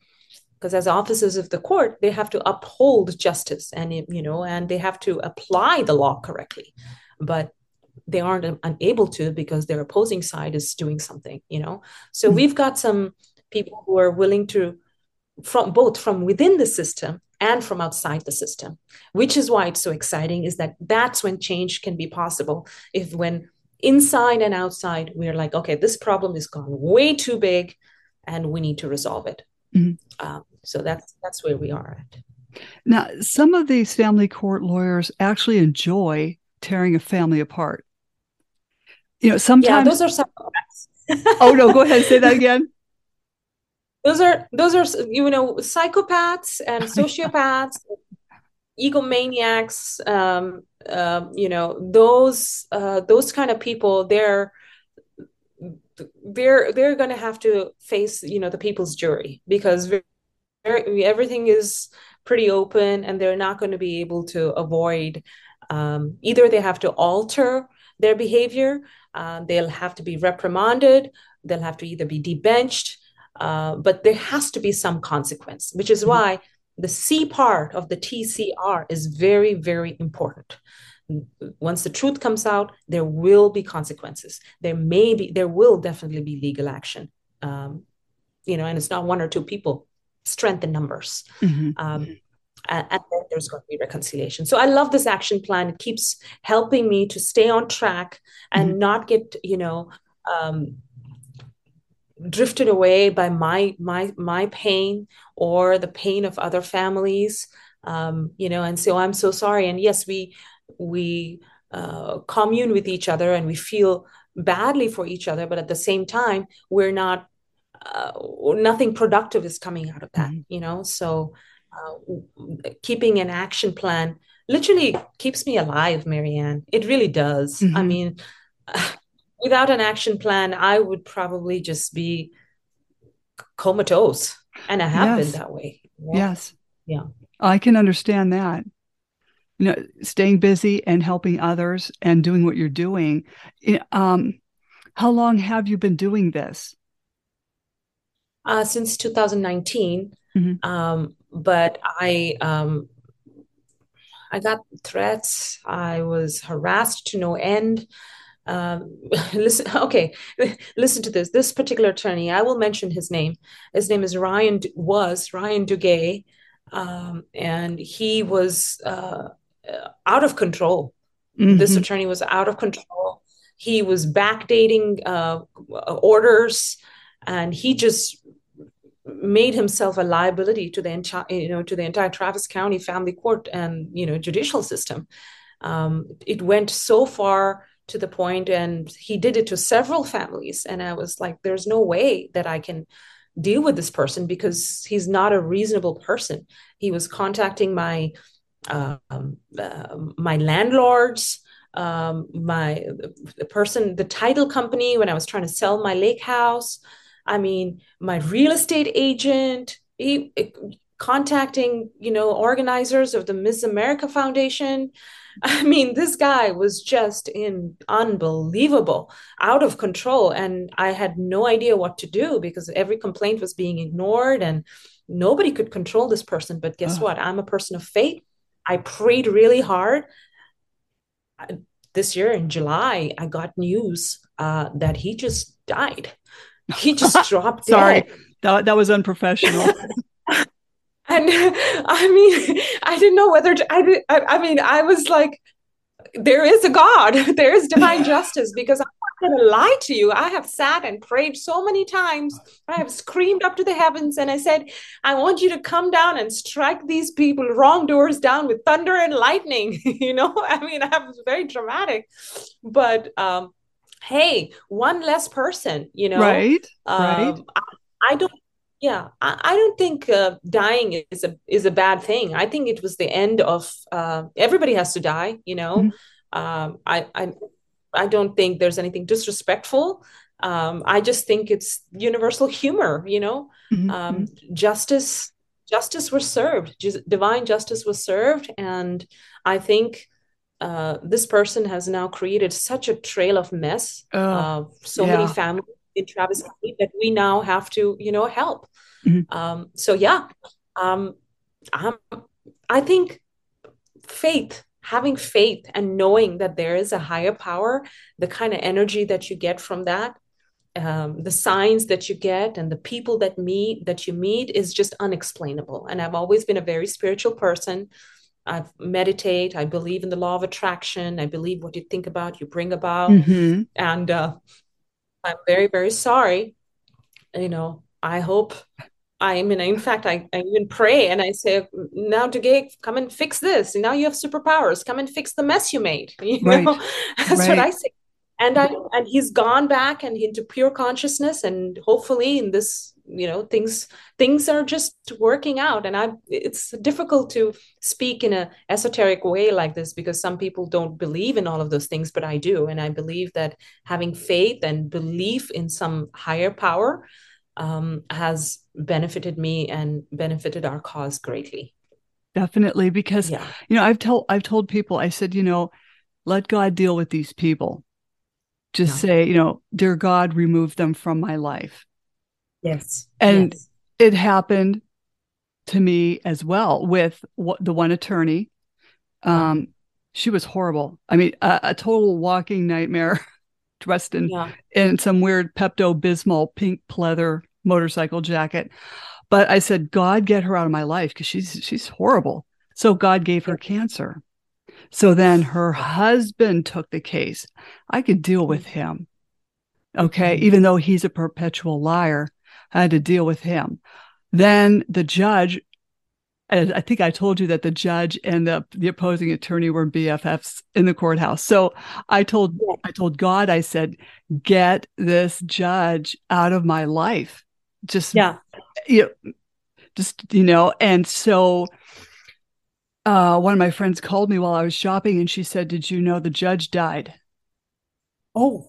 Because as officers of the court they have to uphold justice and you know and they have to apply the law correctly. But they aren't unable to because their opposing side is doing something you know? So mm-hmm. we've got some people who are willing to from both from within the system and from outside the system which is why it's so exciting is that that's when change can be possible. If when inside and outside we're like okay this problem is gone way too big and we need to resolve it. Mm-hmm. um, so that's that's where we are at. Now some of these family court lawyers actually enjoy tearing a family apart. You know sometimes yeah, those are some oh no go ahead and say that again those are those are you know psychopaths and sociopaths egomaniacs um, uh, you know those uh, those kind of people they're they're they're going to have to face you know the people's jury because everything is pretty open and they're not going to be able to avoid um, either they have to alter their behavior uh, they'll have to be reprimanded they'll have to either be debenched uh, but there has to be some consequence, which is mm-hmm. why the C part of the TCR is very, very important. Once the truth comes out, there will be consequences. There may be, there will definitely be legal action. Um, you know, and it's not one or two people. Strength in numbers. Mm-hmm. Um, and, and then there's going to be reconciliation. So I love this action plan. It keeps helping me to stay on track and mm-hmm. not get, you know, um, drifted away by my my my pain or the pain of other families um, you know and so i'm so sorry and yes we we uh, commune with each other and we feel badly for each other but at the same time we're not uh, nothing productive is coming out of that mm-hmm. you know so uh, keeping an action plan literally keeps me alive marianne it really does mm-hmm. i mean without an action plan, I would probably just be comatose. And I have yes. been that way. Yeah. Yes. Yeah. I can understand that. You know, staying busy and helping others and doing what you're doing. Um, how long have you been doing this? Uh, since 2019. Mm-hmm. Um, but I um, I got threats. I was harassed to no end um, listen okay listen to this this particular attorney i will mention his name. His name is ryan was ryan duguay um, and he was uh, out of control. Mm-hmm. this attorney was out of control. He was backdating uh, orders and he just made himself a liability to the entire you know to the entire travis county family court and you know judicial system. Um, it went so far to the point and he did it to several families. And i was like there's no way that i can deal with this person because he's not a reasonable person. He was contacting my um, uh, my landlords um, my the person the title company when i was trying to sell my lake house. I mean my real estate agent he, contacting you know organizers of the miss america foundation I mean, this guy was just in unbelievable, out of control. And I had no idea what to do because every complaint was being ignored and nobody could control this person. But guess what? I'm a person of faith. I prayed really hard. This year in July, I got news uh, that he just died. He just dropped Sorry, that, that was unprofessional. and i mean i didn't know whether to, I, did, I, I mean i was like there is a god. There is divine justice because i'm not going to lie to you. I have sat and prayed so many times. I have screamed up to the heavens and i said i want you to come down and strike these people wrongdoers down with thunder and lightning you know i mean i was very dramatic. But um hey one less person you know? Right um, right I, I don't yeah, I, I don't think uh, dying is a is a bad thing. I think it was the end of uh, everybody has to die. You know, mm-hmm. um, I, I I don't think there's anything disrespectful. Um, I just think it's universal humor. You know, mm-hmm. um, mm-hmm. justice justice was served. Just, divine justice was served, and I think uh, this person has now created such a trail of mess, Oh, uh, so yeah. many families in Travis County that we now have to, you know, help. Mhm. Um, so yeah, um, um, I think faith, having faith and knowing that there is a higher power, the kind of energy that you get from that, um, the signs that you get and the people that meet that you meet is just unexplainable. And I've always been a very spiritual person. I meditate. I believe in the law of attraction. I believe what you think about, you bring about. hmm And uh, I'm very, very sorry. You know, I hope I mean, in fact, I, I even pray and I say, now, Dugay, come and fix this. Now you have superpowers. Come and fix the mess you made. You Right. know, that's what I say. And I and he's gone back and into pure consciousness, and hopefully, in this, you know, things things are just working out. And I, it's difficult to speak in a esoteric way like this because some people don't believe in all of those things, but I do, and I believe that having faith and belief in some higher power um, has benefited me and benefited our cause greatly. Definitely. Because, Yeah. you know, I've told I've told people, I said, you know, let God deal with these people. Just Yeah. say, you know, dear God, remove them from my life. Yes. And Yes. it happened to me as well with what, the one attorney. Um, she was horrible. I mean, a, a total walking nightmare, dressed in Yeah. in some weird Pepto Bismol pink pleather motorcycle jacket. But I said, God, get her out of my life because she's she's horrible. So God gave her cancer. So then her husband took the case. I could deal with him. Okay. Mhm. Even though he's a perpetual liar, I had to deal with him. Then the judge, and I think I told you that the judge and the, the opposing attorney were BFFs in the courthouse. So I told. I told God, I said, get this judge out of my life. Just Yeah. you know, just you know, and so uh one of my friends called me while I was shopping and she said, Did you know the judge died? Oh.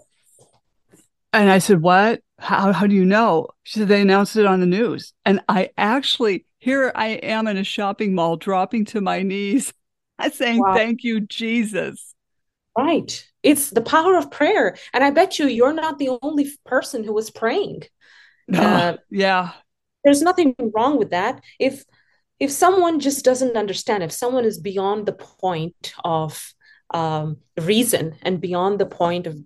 And I said, What? How how do you know? She said they announced it on the news. And I actually here I am in a shopping mall dropping to my knees. saying, Wow. Thank you, Jesus. Right. It's the power of prayer. And I bet you you're not the only person who was praying. Uh, yeah. there's nothing wrong with that. If if someone just doesn't understand, if someone is beyond the point of um, reason and beyond the point of,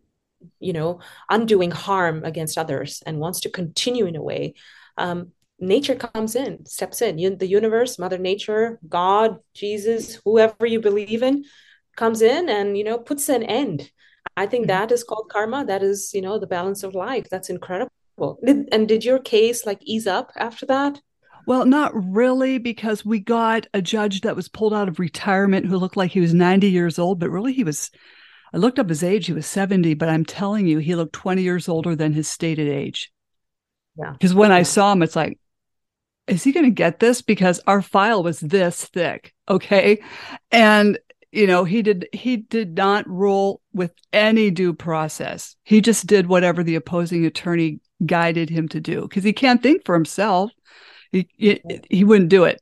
you know, undoing harm against others and wants to continue in a way, um, nature comes in, steps in. You, the universe, Mother Nature, God, Jesus, whoever you believe in, comes in and you know puts an end. I think Mhm. that is called karma. That is, you know, the balance of life. That's incredible. Did, and did your case like ease up after that? Well, not really, because we got a judge that was pulled out of retirement who looked like he was 90 years old, but really he was, I looked up his age, he was 70, but I'm telling you, he looked 20 years older than his stated age. Yeah. Because when I saw him, it's like, is he going to get this? Because our file was this thick. Okay. And, you know, he did, he did not rule with any due process. He just did whatever the opposing attorney guided him to do because he can't think for himself. He, he, he wouldn't do it.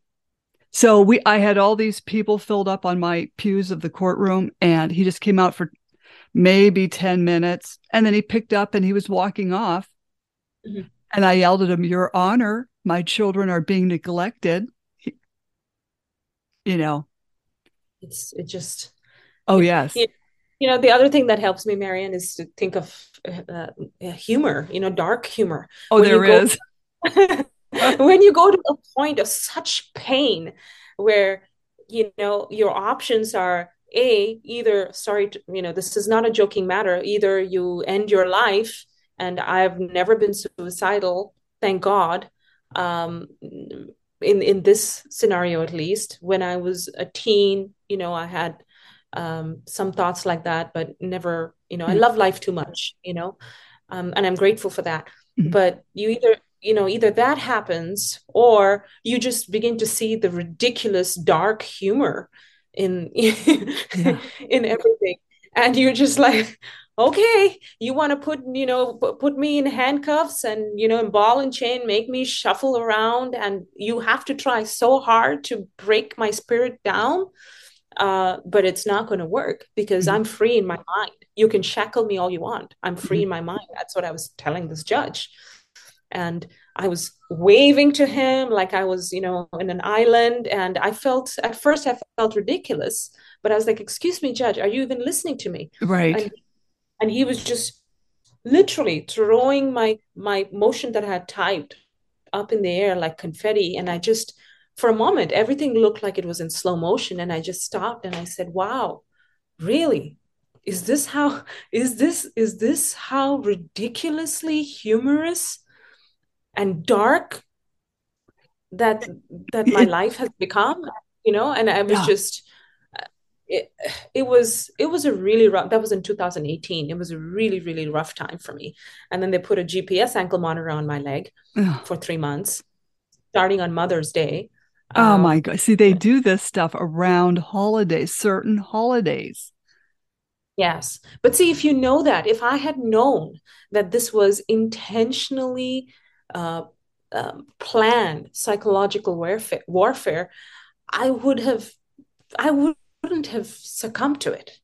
So we, I had all these people filled up on my pews of the courtroom, and he just came out for maybe 10 minutes. And then he picked up and he was walking off. Mhm. And I yelled at him, Your Honor, my children are being neglected. He- you know, It's it just oh, yes. Yeah. you know the other thing that helps me, Marianne, is to think of uh, humor. You know, dark humor. Oh, when there go- is. when you go to a point of such pain where you know your options are a either sorry to, you know this is not a joking matter either you end your life and i've never been suicidal thank god um in in this scenario at least when i was a teen you know i had um some thoughts like that but never you know i love life too much you know um and i'm grateful for that Mhm. but you either you know either that happens or you just begin to see the ridiculous dark humor in Yeah. in everything and you're just like okay you want to put you know put me in handcuffs and you know in ball and chain make me shuffle around and you have to try so hard to break my spirit down uh, but it's not going to work because mm-hmm. I'm free in my mind. You can shackle me all you want. I'm free mm-hmm. in my mind. That's what I was telling this judge. And I was waving to him like I was, you know, in an island. And I felt, at first, I felt ridiculous, but I was like, Excuse me, judge, are you even listening to me? Right. And, and he was just literally throwing my my motion that I had typed up in the air like confetti. And I just, for a moment, everything looked like it was in slow motion. And I just stopped and I said, wow, really? Is this how, is this, is this how ridiculously humorous and dark that, that my life has become? You know, and I was yeah. just, it, it was it was a really rough that was in 2018 it was a really really rough time for me and then they put a gps ankle monitor on my leg Ugh. for three months starting on mother's day oh um, my god see they do this stuff around holidays certain holidays yes but see if you know that if i had known that this was intentionally uh, um, planned psychological warfare warfare i would have i would wouldn't have succumbed to it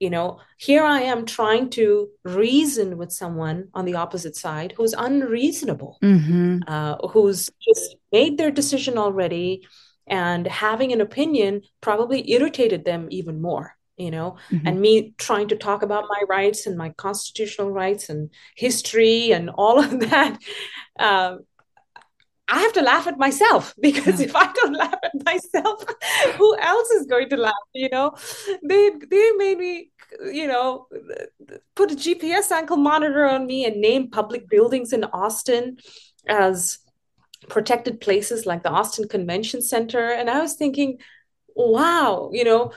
you know here i am trying to reason with someone on the opposite side who's unreasonable mm-hmm. uh, who's just made their decision already and having an opinion probably irritated them even more you know mm-hmm. and me trying to talk about my rights and my constitutional rights and history and all of that uh, I have to laugh at myself because yeah. if I don't laugh at myself, who else is going to laugh? You know, they they made me, you know, put a GPS ankle monitor on me and name public buildings in Austin as protected places like the Austin Convention Center, and I was thinking, wow, you know,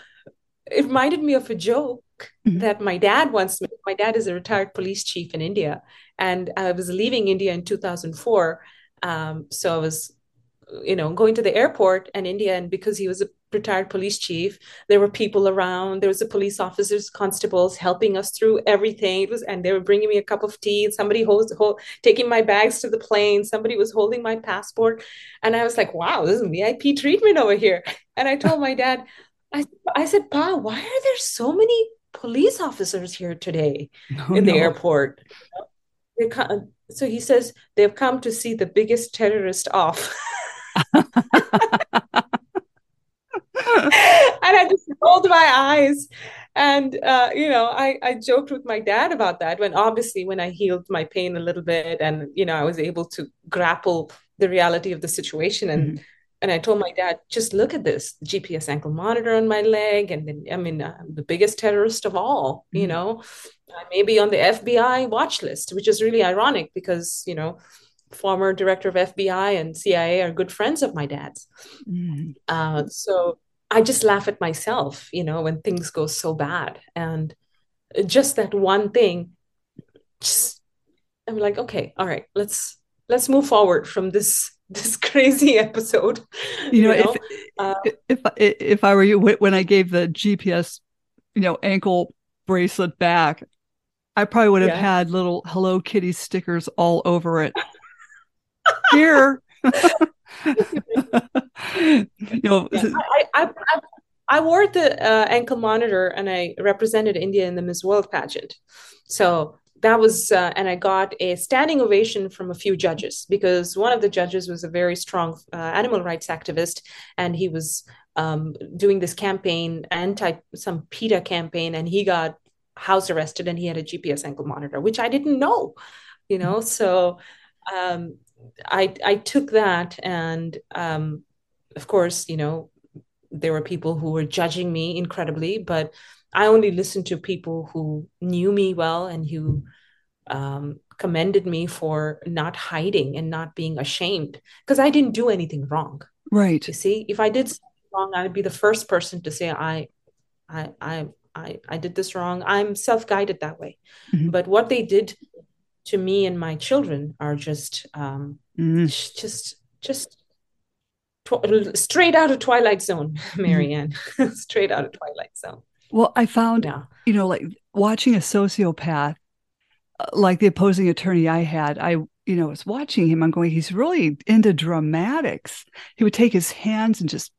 it reminded me of a joke Mm-hmm. that my dad once made. My dad is a retired police chief in India, and I was leaving India in 2004 um, so I was, you know, going to the airport in India, and because he was a retired police chief, there were people around. There was a police officers, constables helping us through everything. It was, and they were bringing me a cup of tea. Somebody holds, hold, taking my bags to the plane. Somebody was holding my passport, and I was like, "Wow, this is VIP treatment over here." And I told my dad, I, I said, "Pa, why are there so many police officers here today oh, in the no. airport?" so he says they've come to see the biggest terrorist off. and I just rolled my eyes. And, uh, you know, I, I joked with my dad about that when obviously when I healed my pain a little bit and, you know, I was able to grapple the reality of the situation and mm-hmm. And I told my dad, just look at this GPS ankle monitor on my leg. And then, I mean, I'm the biggest terrorist of all, mm-hmm. you know, I may be on the FBI watch list, which is really ironic because, you know, former director of FBI and CIA are good friends of my dad's. Mm-hmm. Uh, so I just laugh at myself, you know, when things go so bad. And just that one thing, just, I'm like, okay, all right, let's let's move forward from this this crazy episode. You know, you know? If, uh, if if I were you, when I gave the GPS, you know, ankle bracelet back, I probably would have yeah. had little Hello Kitty stickers all over it. Here. you know, yeah, I, I, I, I, wore the uh, ankle monitor and I represented India in the Miss World pageant. So that was, uh, and I got a standing ovation from a few judges because one of the judges was a very strong uh, animal rights activist and he was um, doing this campaign, anti some PETA campaign, and he got house arrested and he had a GPS ankle monitor, which I didn't know, you know. So um, I I took that, and um, of course, you know, there were people who were judging me incredibly, but I only listened to people who knew me well and who um, commended me for not hiding and not being ashamed because I didn't do anything wrong. Right. You see, if I did something wrong, I'd be the first person to say I, I, I I, I did this wrong. I'm self guided that way. Mm-hmm. But what they did to me and my children are just, um, mm-hmm. just, just tw- straight out of Twilight Zone, mm-hmm. Marianne, mm-hmm. straight out of Twilight Zone. Well, I found, yeah. you know, like watching a sociopath, uh, like the opposing attorney I had, I, you know, was watching him. I'm going, he's really into dramatics. He would take his hands and just,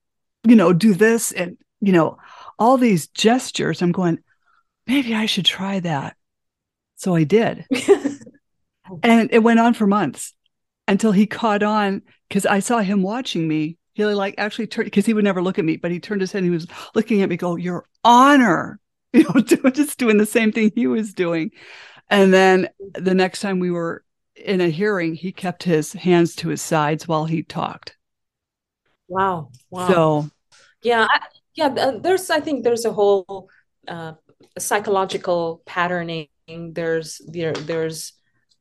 you know, do this and you know, all these gestures. I'm going, maybe I should try that. So I did. and it went on for months until he caught on because I saw him watching me. He like actually turned because he would never look at me, but he turned his head and he was looking at me, go, Your honor, you know, just doing the same thing he was doing. And then the next time we were in a hearing, he kept his hands to his sides while he talked. Wow. Wow. So, yeah, I, yeah. There's, I think, there's a whole uh, psychological patterning. There's there, there's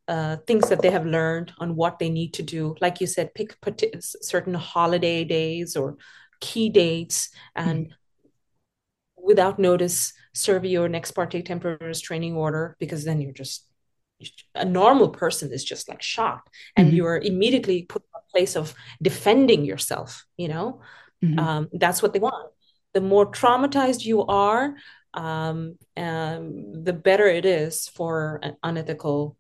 uh, things that they have learned on what they need to do. Like you said, pick certain holiday days or key dates, and mm-hmm. without notice, serve your ex parte temporary restraining order because then you're just a normal person is just like shocked and mm-hmm. you're immediately put in a place of defending yourself you know mm-hmm. um, that's what they want the more traumatized you are um, um, the better it is for an unethical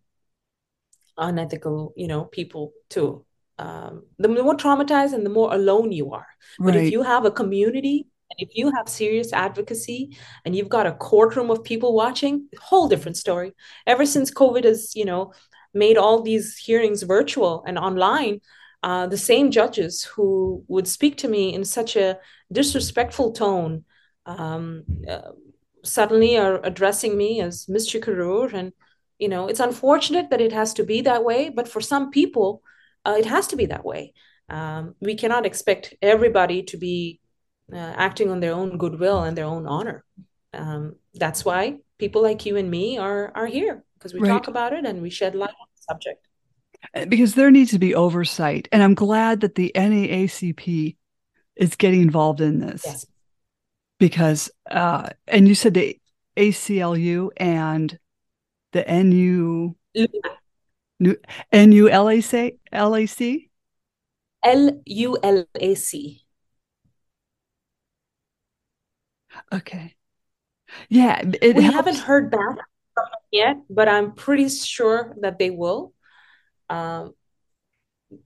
unethical you know people too um, the more traumatized and the more alone you are but right. if you have a community and if you have serious advocacy and you've got a courtroom of people watching, whole different story. Ever since COVID has, you know, made all these hearings virtual and online, uh, the same judges who would speak to me in such a disrespectful tone um, uh, suddenly are addressing me as Mr. Karur. And, you know, it's unfortunate that it has to be that way, but for some people, uh, it has to be that way. Um, we cannot expect everybody to be uh, acting on their own goodwill and their own honor. Um, that's why people like you and me are are here because we right. talk about it and we shed light on the subject. Uh, because there needs to be oversight, and I'm glad that the NAACP is getting involved in this. Yes. Because, uh, and you said the ACLU and the NU, NULAC, LAC? L-U-L-A-C. Okay. Yeah, we helps. haven't heard back yet, but I'm pretty sure that they will. Um,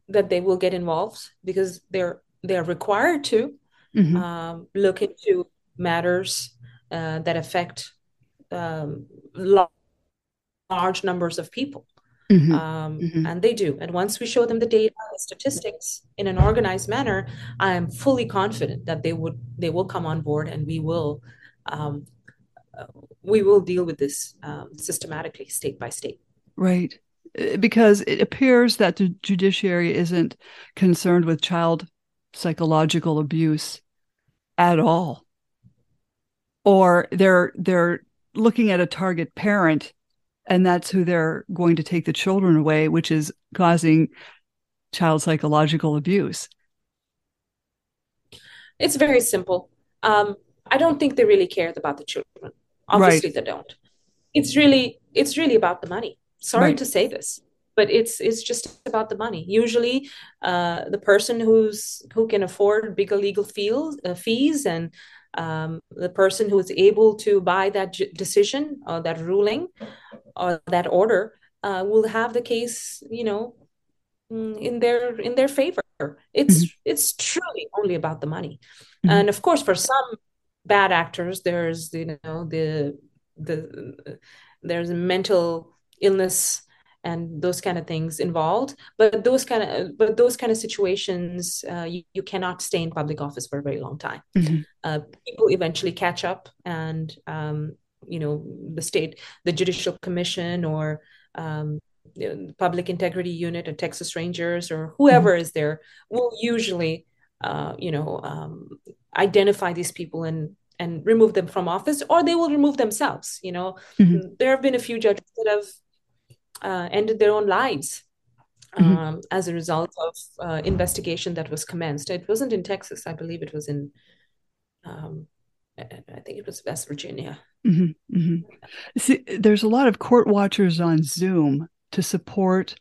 that they will get involved because they're they're required to mm-hmm. um, look into matters uh, that affect um, large numbers of people. Mm-hmm. Um, mm-hmm. And they do. And once we show them the data, the statistics in an organized manner, I am fully confident that they would they will come on board, and we will um, uh, we will deal with this um, systematically, state by state. Right, uh, because it appears that the judiciary isn't concerned with child psychological abuse at all, or they're they're looking at a target parent and that's who they're going to take the children away, which is causing child psychological abuse. It's very simple. Um, I don't think they really care about the children. Obviously, right. they don't. It's really it's really about the money. Sorry right. to say this, but it's it's just about the money. Usually, uh, the person who's who can afford bigger legal fees, uh, fees and um, the person who is able to buy that decision or that ruling or that order uh, will have the case, you know, mm, in their in their favor. It's mm-hmm. it's truly only about the money, mm-hmm. and of course, for some bad actors, there's you know the the there's mental illness and those kind of things involved but those kind of but those kind of situations uh, you, you cannot stay in public office for a very long time mm-hmm. uh, people eventually catch up and um, you know the state the judicial commission or um, the public integrity unit or texas rangers or whoever mm-hmm. is there will usually uh, you know um, identify these people and and remove them from office or they will remove themselves you know mm-hmm. there have been a few judges that have uh, ended their own lives mm-hmm. um, as a result of uh, investigation that was commenced. It wasn't in Texas, I believe it was in, um, I think it was West Virginia. Mm-hmm. Mm-hmm. See, there's a lot of court watchers on Zoom to support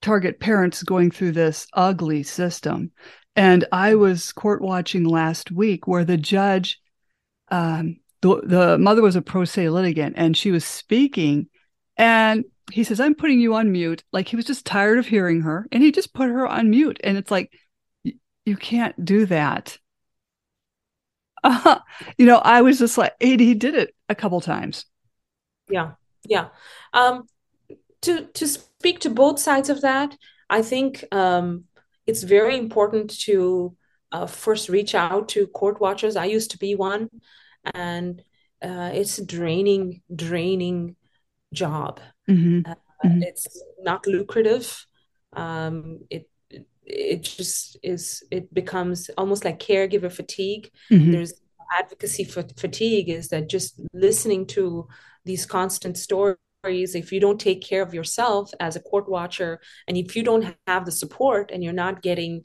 target parents going through this ugly system. And I was court watching last week where the judge, um, the, the mother was a pro se litigant and she was speaking and he says, I'm putting you on mute. Like he was just tired of hearing her and he just put her on mute. And it's like, you can't do that. uh, you know, I was just like, he, he did it a couple times. Yeah, yeah. Um, to to speak to both sides of that, I think um, it's very important to uh, first reach out to court watchers. I used to be one, and uh, it's a draining, draining job. Mm-hmm. Uh, mm-hmm. It's not lucrative. Um, it it just is. It becomes almost like caregiver fatigue. Mm-hmm. There's advocacy for fatigue. Is that just listening to these constant stories? if you don't take care of yourself as a court watcher and if you don't have the support and you're not getting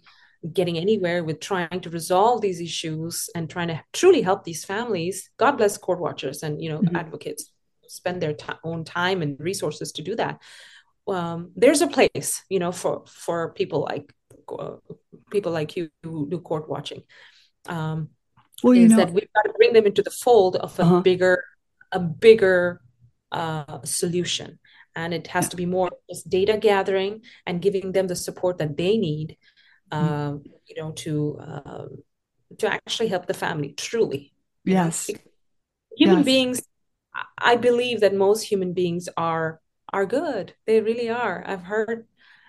getting anywhere with trying to resolve these issues and trying to truly help these families god bless court watchers and you know mm-hmm. advocates spend their t- own time and resources to do that. Um, there's a place you know for for people like uh, people like you who do court watching. Um, well, you know, that we've got to bring them into the fold of a uh-huh. bigger a bigger uh, solution. And it has to be more just data gathering and giving them the support that they need uh, you know to uh, to actually help the family truly. Yes. Human yes. beings i believe that most human beings are are good. They really are. I've heard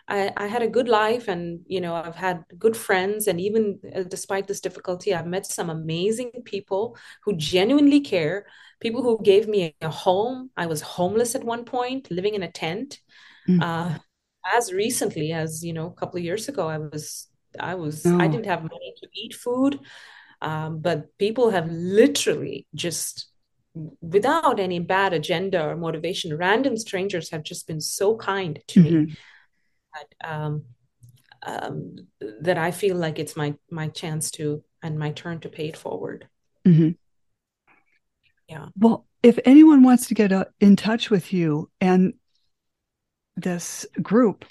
I, I had a good life and you know i've had good friends. And even uh, despite this difficulty i've met some amazing people who genuinely care people who gave me a home. I was homeless at one point living in a tent. Mm. uh, as recently as you know a couple of years ago i was i was i didn't have money to eat food. Um, but people have literally just without any bad agenda or motivation random strangers have just been so kind to mm-hmm. me that, um, um, that i feel like it's my my chance to and my turn to pay it forward mm-hmm. yeah well if anyone wants to get uh, in touch with you and this group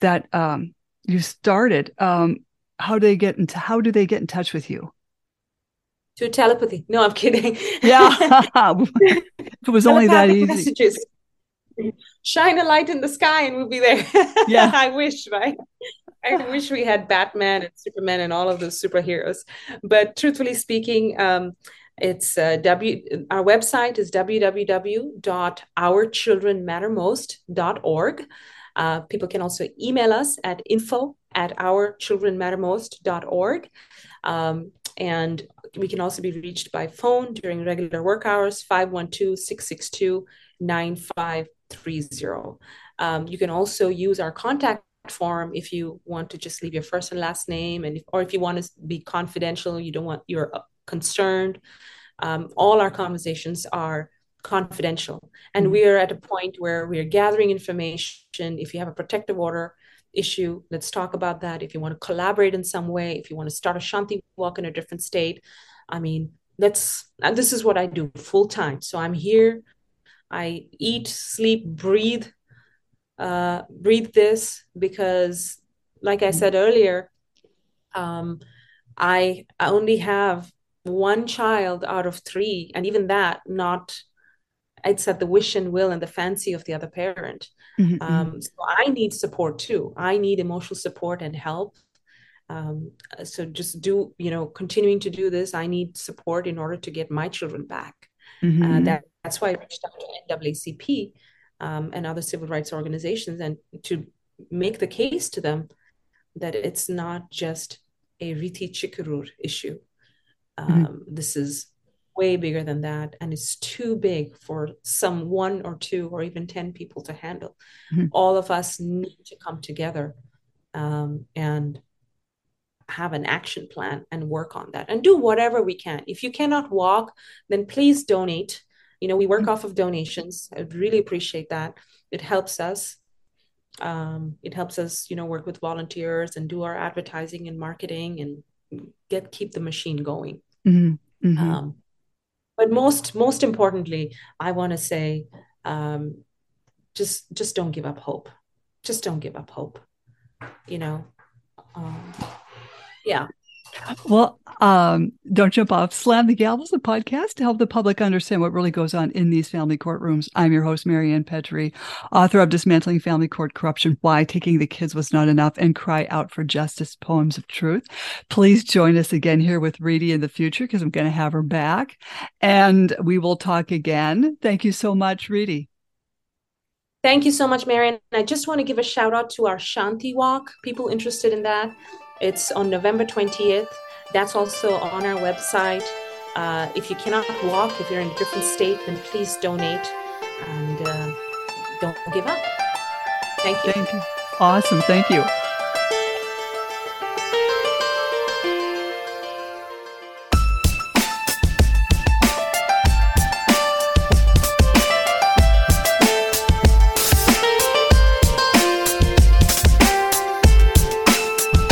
that um, you started um, how do they get into how do they get in touch with you to telepathy no i'm kidding yeah it was only that easy messages. shine a light in the sky and we'll be there yeah i wish right I wish we had Batman and Superman and all of those superheroes. But truthfully speaking, um, it's uh, w. Our website is www.ourchildrenmattermost.org. Uh, people can also email us at info at ourchildrenmattermost.org. Um, and we can also be reached by phone during regular work hours, 512 662 9530. Um, you can also use our contact form if you want to just leave your first and last name and if, or if you want to be confidential you don't want you're concerned um, all our conversations are confidential. And mm-hmm. we are at a point where we are gathering information. If you have a protective order issue, let's talk about that. If you want to collaborate in some way, if you want to start a Shanti walk in a different state, I mean, let's, this is what I do full time. So I'm here. I eat, sleep, breathe, uh, breathe this because, like I said earlier, um, I only have one child out of three, and even that, not it's at the wish and will and the fancy of the other parent. Mm-hmm. Um, so I need support too. I need emotional support and help. Um, so just do, you know, continuing to do this, I need support in order to get my children back. Mm-hmm. Uh, that, that's why I reached out to NAACP um, and other civil rights organizations and to make the case to them that it's not just a Riti Chikkerur issue. Mm-hmm. Um, mm-hmm. This is way bigger than that and it's too big for some one or two or even 10 people to handle mm-hmm. all of us need to come together um, and have an action plan and work on that and do whatever we can if you cannot walk then please donate you know we work mm-hmm. off of donations i really appreciate that it helps us um, it helps us you know work with volunteers and do our advertising and marketing and get keep the machine going mm-hmm. Mm-hmm. Um, but most most importantly i want to say um, just just don't give up hope. Just don't give up hope. You know? Um, yeah well Um, don't jump off. Slam the Gavel is a podcast to help the public understand what really goes on in these family courtrooms. I'm your host, Marianne Petrie, author of Dismantling Family Court Corruption, Why Taking the Kids Was Not Enough, and Cry Out for Justice, Poems of Truth. Please join us again here with Riti in the future because I'm going to have her back and we will talk again. Thank you so much, Riti. Thank you so much, Marianne. I just want to give a shout out to our Shanti Walk, people interested in that. It's on November 20th. That's also on our website. Uh, if you cannot walk, if you're in a different state, then please donate and uh, don't give up. Thank you. Thank you. Awesome. Thank you.